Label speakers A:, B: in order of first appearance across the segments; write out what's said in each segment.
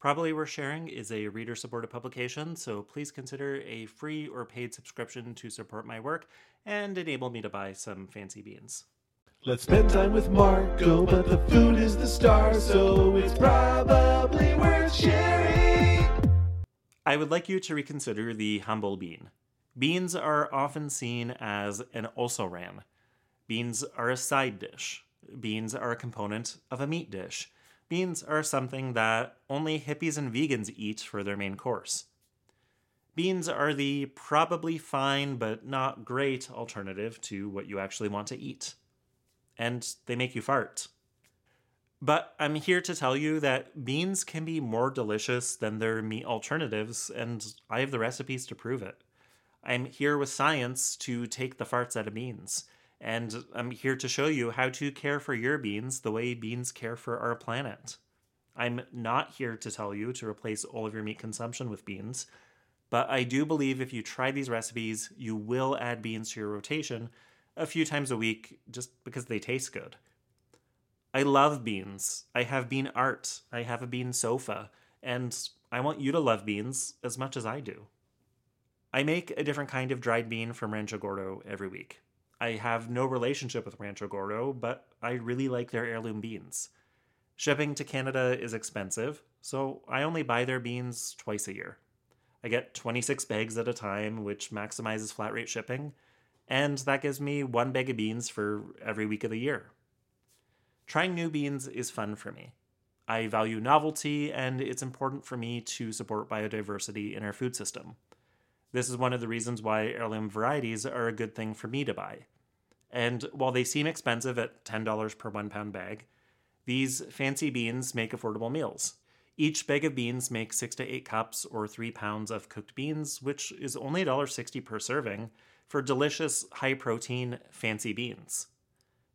A: Probably Worth Sharing is a reader supported publication, so please consider a free or paid subscription to support my work and enable me to buy some fancy beans.
B: Let's spend time with Marco, but the food is the star, so it's probably worth sharing.
A: I would like you to reconsider the humble bean. Beans are often seen as an also ran. Beans are a side dish. Beans are a component of a meat dish beans are something that only hippies and vegans eat for their main course. Beans are the probably fine but not great alternative to what you actually want to eat. And they make you fart. But I'm here to tell you that beans can be more delicious than their meat alternatives, and I have the recipes to prove it. I'm here with science to take the farts out of beans and I'm here to show you how to care for your beans the way beans care for our planet. I'm not here to tell you to replace all of your meat consumption with beans, but I do believe if you try these recipes, you will add beans to your rotation a few times a week just because they taste good. I love beans. I have bean art. I have a bean sofa. And I want you to love beans as much as I do. I make a different kind of dried bean from Rancho Gordo every week. I have no relationship with Rancho Gordo, but I really like their heirloom beans. Shipping to Canada is expensive, so I only buy their beans twice a year. I get 26 bags at a time, which maximizes flat rate shipping, and that gives me one bag of beans for every week of the year. Trying new beans is fun for me. I value novelty, and it's important for me to support biodiversity in our food system. This is one of the reasons why heirloom varieties are a good thing for me to buy. And while they seem expensive at $10 per one pound bag, these fancy beans make affordable meals. Each bag of beans makes 6 to 8 cups or 3 pounds of cooked beans, which is only $1.60 per serving for delicious, high protein, fancy beans.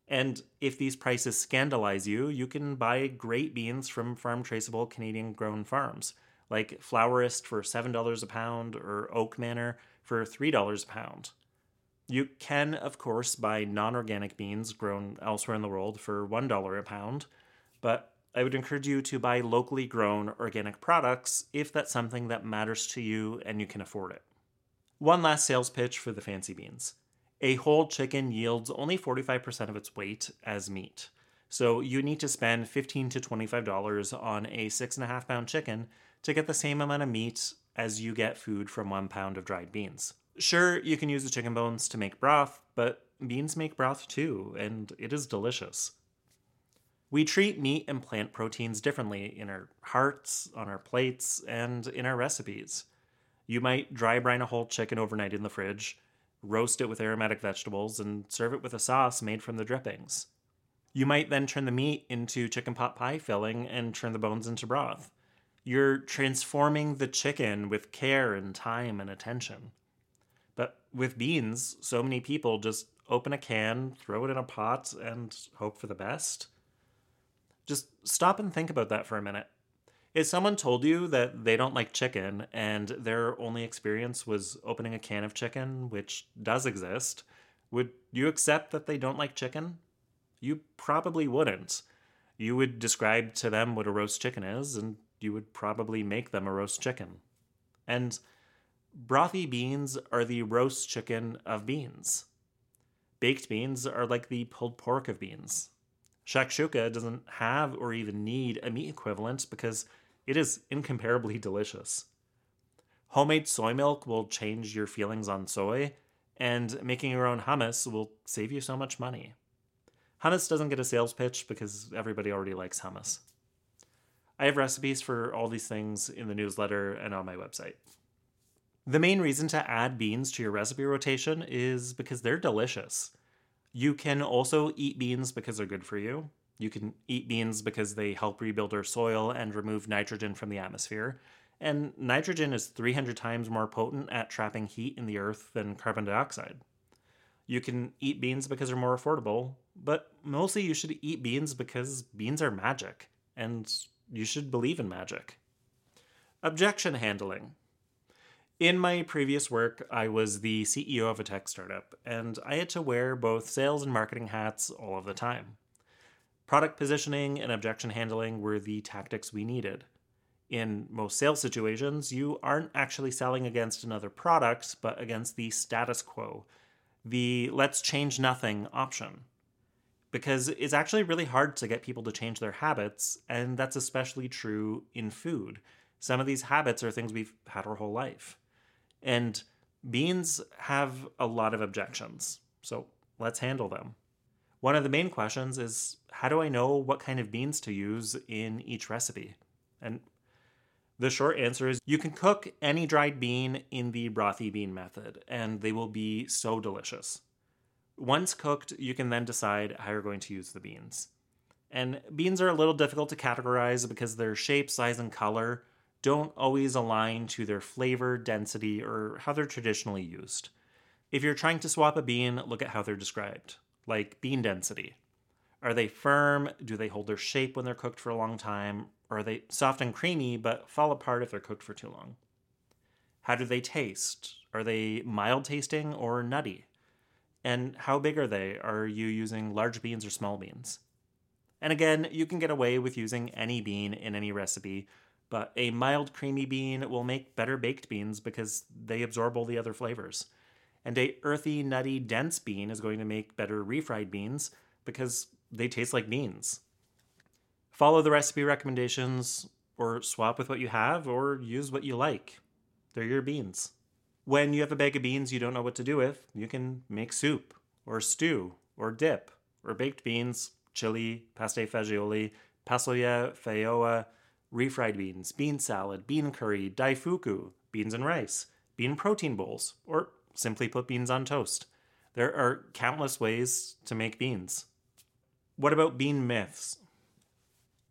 A: And if these prices scandalize you, you can buy great beans from farm traceable Canadian grown farms like Flourist for $7 a pound or Oak Manor for $3 a pound. You can, of course, buy non organic beans grown elsewhere in the world for $1 a pound, but I would encourage you to buy locally grown organic products if that's something that matters to you and you can afford it. One last sales pitch for the fancy beans. A whole chicken yields only 45% of its weight as meat. So you need to spend 15 to $25 on a 6.5 pound chicken to get the same amount of meat as you get food from one pound of dried beans. Sure, you can use the chicken bones to make broth, but beans make broth too, and it is delicious. We treat meat and plant proteins differently in our hearts, on our plates, and in our recipes. You might dry brine a whole chicken overnight in the fridge, roast it with aromatic vegetables, and serve it with a sauce made from the drippings. You might then turn the meat into chicken pot pie filling and turn the bones into broth. You're transforming the chicken with care and time and attention. But with beans, so many people just open a can, throw it in a pot, and hope for the best. Just stop and think about that for a minute. If someone told you that they don't like chicken and their only experience was opening a can of chicken, which does exist, would you accept that they don't like chicken? You probably wouldn't. You would describe to them what a roast chicken is, and you would probably make them a roast chicken. And brothy beans are the roast chicken of beans. Baked beans are like the pulled pork of beans. Shakshuka doesn't have or even need a meat equivalent because it is incomparably delicious. Homemade soy milk will change your feelings on soy, and making your own hummus will save you so much money. Hummus doesn't get a sales pitch because everybody already likes hummus. I have recipes for all these things in the newsletter and on my website. The main reason to add beans to your recipe rotation is because they're delicious. You can also eat beans because they're good for you. You can eat beans because they help rebuild our soil and remove nitrogen from the atmosphere. And nitrogen is 300 times more potent at trapping heat in the earth than carbon dioxide. You can eat beans because they're more affordable, but mostly you should eat beans because beans are magic. And you should believe in magic. Objection handling. In my previous work, I was the CEO of a tech startup, and I had to wear both sales and marketing hats all of the time. Product positioning and objection handling were the tactics we needed. In most sales situations, you aren't actually selling against another product, but against the status quo, the let's change nothing option. Because it's actually really hard to get people to change their habits, and that's especially true in food. Some of these habits are things we've had our whole life. And beans have a lot of objections, so let's handle them. One of the main questions is how do I know what kind of beans to use in each recipe? And the short answer is you can cook any dried bean in the brothy bean method, and they will be so delicious. Once cooked, you can then decide how you're going to use the beans. And beans are a little difficult to categorize because their shape, size, and color don't always align to their flavor, density, or how they're traditionally used. If you're trying to swap a bean, look at how they're described, like bean density. Are they firm? Do they hold their shape when they're cooked for a long time? Or are they soft and creamy but fall apart if they're cooked for too long? How do they taste? Are they mild tasting or nutty? And how big are they? Are you using large beans or small beans? And again, you can get away with using any bean in any recipe, but a mild creamy bean will make better baked beans because they absorb all the other flavors. And a earthy, nutty, dense bean is going to make better refried beans because they taste like beans. Follow the recipe recommendations, or swap with what you have, or use what you like. They're your beans. When you have a bag of beans you don't know what to do with, you can make soup, or stew, or dip, or baked beans, chili, pasta fagioli, pasoya, fayoa, refried beans, bean salad, bean curry, daifuku, beans and rice, bean protein bowls, or simply put beans on toast. There are countless ways to make beans. What about bean myths?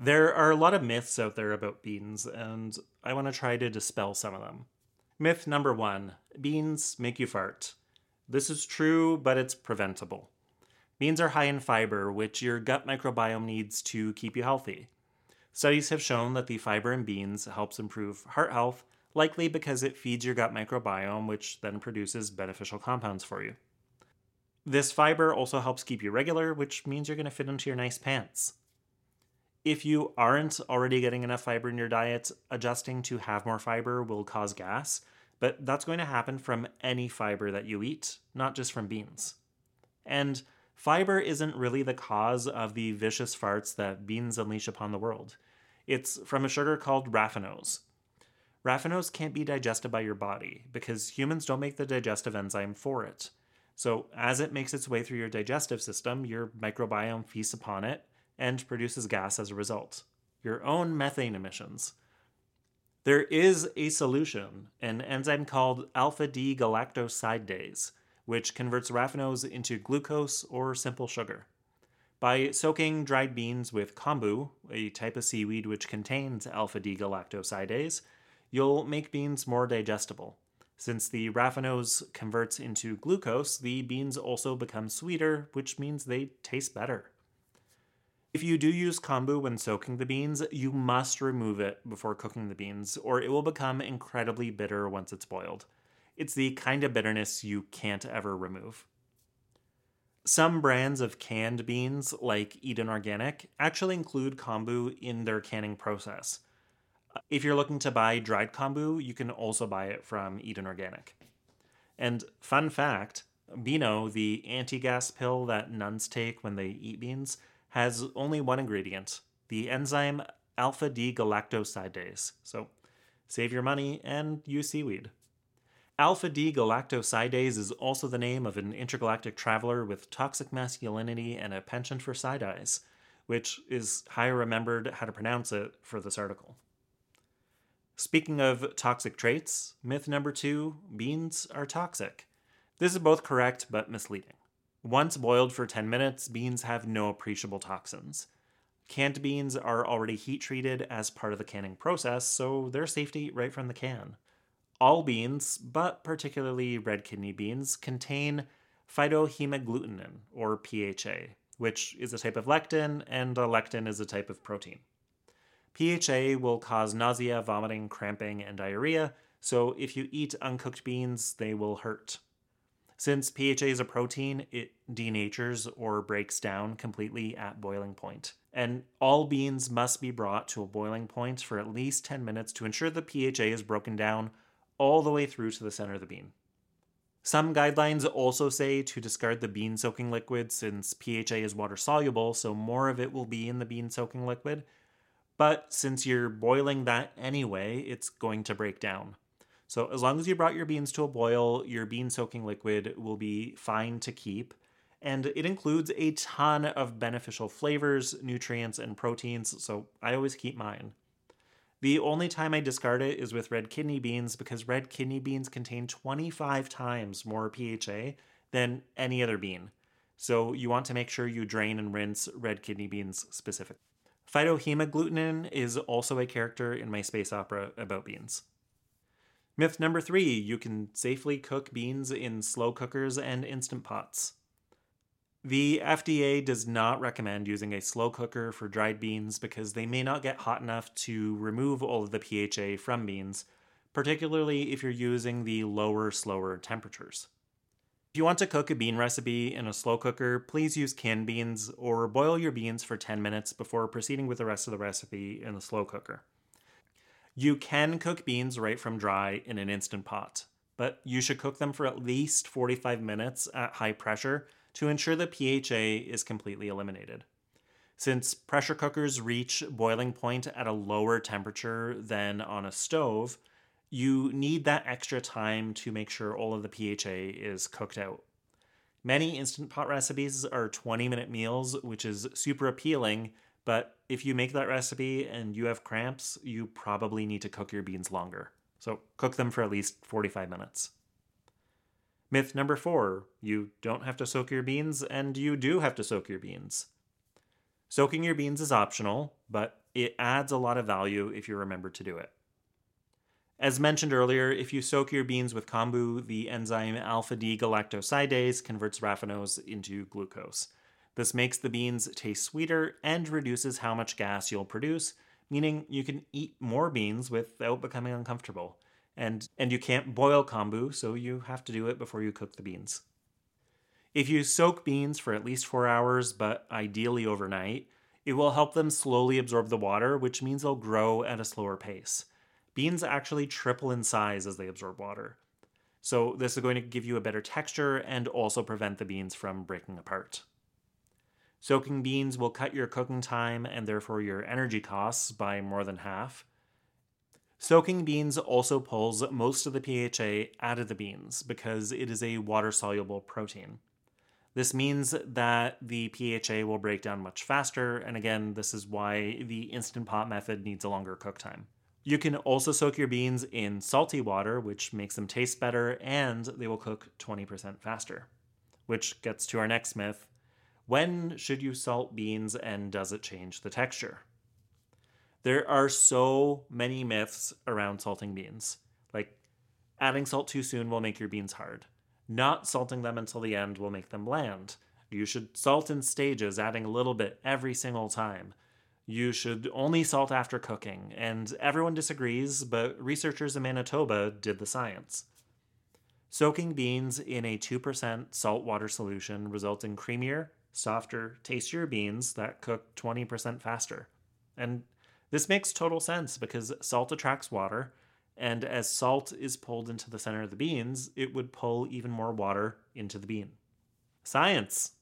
A: There are a lot of myths out there about beans, and I want to try to dispel some of them. Myth number one beans make you fart. This is true, but it's preventable. Beans are high in fiber, which your gut microbiome needs to keep you healthy. Studies have shown that the fiber in beans helps improve heart health, likely because it feeds your gut microbiome, which then produces beneficial compounds for you. This fiber also helps keep you regular, which means you're going to fit into your nice pants. If you aren't already getting enough fiber in your diet, adjusting to have more fiber will cause gas, but that's going to happen from any fiber that you eat, not just from beans. And fiber isn't really the cause of the vicious farts that beans unleash upon the world. It's from a sugar called raffinose. Raffinose can't be digested by your body because humans don't make the digestive enzyme for it. So, as it makes its way through your digestive system, your microbiome feasts upon it and produces gas as a result your own methane emissions. There is a solution, an enzyme called alpha D galactosidase, which converts raffinose into glucose or simple sugar. By soaking dried beans with kombu, a type of seaweed which contains alpha D galactosidase, you'll make beans more digestible. Since the raffinose converts into glucose, the beans also become sweeter, which means they taste better. If you do use kombu when soaking the beans, you must remove it before cooking the beans, or it will become incredibly bitter once it's boiled. It's the kind of bitterness you can't ever remove. Some brands of canned beans, like Eden Organic, actually include kombu in their canning process. If you're looking to buy dried kombu, you can also buy it from Eden Organic. And fun fact Beano, the anti gas pill that nuns take when they eat beans, has only one ingredient the enzyme alpha D galactosidase. So save your money and use seaweed. Alpha D galactosidase is also the name of an intergalactic traveler with toxic masculinity and a penchant for side eyes, which is how I remembered how to pronounce it for this article. Speaking of toxic traits, myth number two beans are toxic. This is both correct but misleading. Once boiled for 10 minutes, beans have no appreciable toxins. Canned beans are already heat treated as part of the canning process, so they're safe right from the can. All beans, but particularly red kidney beans, contain phytohemagglutinin, or PHA, which is a type of lectin, and a lectin is a type of protein. PHA will cause nausea, vomiting, cramping, and diarrhea, so if you eat uncooked beans, they will hurt. Since PHA is a protein, it denatures or breaks down completely at boiling point. And all beans must be brought to a boiling point for at least 10 minutes to ensure the PHA is broken down all the way through to the center of the bean. Some guidelines also say to discard the bean soaking liquid since PHA is water soluble, so more of it will be in the bean soaking liquid. But since you're boiling that anyway, it's going to break down. So, as long as you brought your beans to a boil, your bean soaking liquid will be fine to keep. And it includes a ton of beneficial flavors, nutrients, and proteins, so I always keep mine. The only time I discard it is with red kidney beans because red kidney beans contain 25 times more PHA than any other bean. So you want to make sure you drain and rinse red kidney beans specifically. Phytohemagglutinin is also a character in my space opera about beans. Myth number three you can safely cook beans in slow cookers and instant pots. The FDA does not recommend using a slow cooker for dried beans because they may not get hot enough to remove all of the PHA from beans, particularly if you're using the lower, slower temperatures. If you want to cook a bean recipe in a slow cooker, please use canned beans or boil your beans for 10 minutes before proceeding with the rest of the recipe in the slow cooker. You can cook beans right from dry in an instant pot, but you should cook them for at least 45 minutes at high pressure to ensure the PHA is completely eliminated. Since pressure cookers reach boiling point at a lower temperature than on a stove, you need that extra time to make sure all of the PHA is cooked out. Many Instant Pot recipes are 20 minute meals, which is super appealing but if you make that recipe and you have cramps, you probably need to cook your beans longer. So cook them for at least 45 minutes. Myth number four you don't have to soak your beans, and you do have to soak your beans. Soaking your beans is optional, but it adds a lot of value if you remember to do it. As mentioned earlier, if you soak your beans with kombu, the enzyme alpha D galactosidase converts raffinose into glucose. This makes the beans taste sweeter and reduces how much gas you'll produce, meaning you can eat more beans without becoming uncomfortable. And, and you can't boil kombu, so you have to do it before you cook the beans. If you soak beans for at least four hours, but ideally overnight, it will help them slowly absorb the water, which means they'll grow at a slower pace. Beans actually triple in size as they absorb water. So, this is going to give you a better texture and also prevent the beans from breaking apart. Soaking beans will cut your cooking time and therefore your energy costs by more than half. Soaking beans also pulls most of the PHA out of the beans because it is a water soluble protein. This means that the PHA will break down much faster, and again, this is why the Instant Pot method needs a longer cook time. You can also soak your beans in salty water, which makes them taste better, and they will cook 20% faster. Which gets to our next myth when should you salt beans and does it change the texture? There are so many myths around salting beans. Like, adding salt too soon will make your beans hard. Not salting them until the end will make them bland. You should salt in stages, adding a little bit every single time. You should only salt after cooking, and everyone disagrees, but researchers in Manitoba did the science. Soaking beans in a 2% salt water solution results in creamier, softer, tastier beans that cook 20% faster. And this makes total sense because salt attracts water, and as salt is pulled into the center of the beans, it would pull even more water into the bean. Science!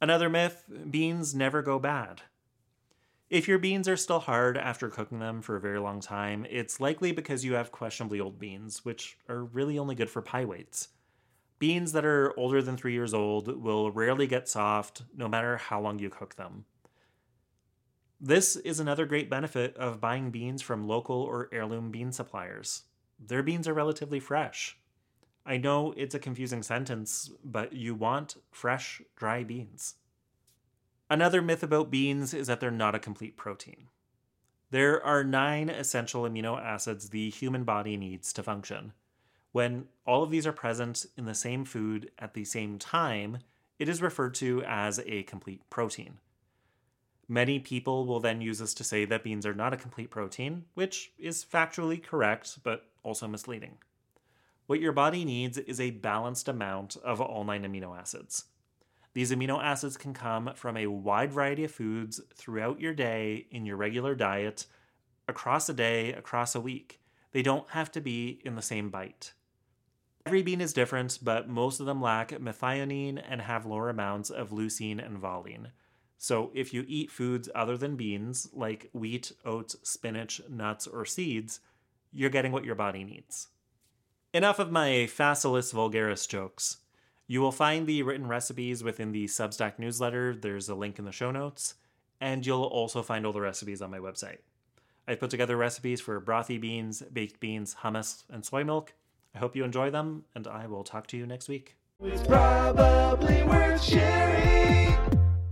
A: Another myth beans never go bad. If your beans are still hard after cooking them for a very long time, it's likely because you have questionably old beans, which are really only good for pie weights. Beans that are older than three years old will rarely get soft no matter how long you cook them. This is another great benefit of buying beans from local or heirloom bean suppliers. Their beans are relatively fresh. I know it's a confusing sentence, but you want fresh, dry beans. Another myth about beans is that they're not a complete protein. There are nine essential amino acids the human body needs to function. When all of these are present in the same food at the same time, it is referred to as a complete protein. Many people will then use this to say that beans are not a complete protein, which is factually correct, but also misleading. What your body needs is a balanced amount of all nine amino acids. These amino acids can come from a wide variety of foods throughout your day in your regular diet, across a day, across a week. They don't have to be in the same bite. Every bean is different, but most of them lack methionine and have lower amounts of leucine and valine. So, if you eat foods other than beans, like wheat, oats, spinach, nuts, or seeds, you're getting what your body needs. Enough of my Phaseolus vulgaris jokes. You will find the written recipes within the Substack newsletter. There's a link in the show notes. And you'll also find all the recipes on my website. I've put together recipes for brothy beans, baked beans, hummus, and soy milk. I hope you enjoy them, and I will talk to you next week.
B: It's probably worth sharing.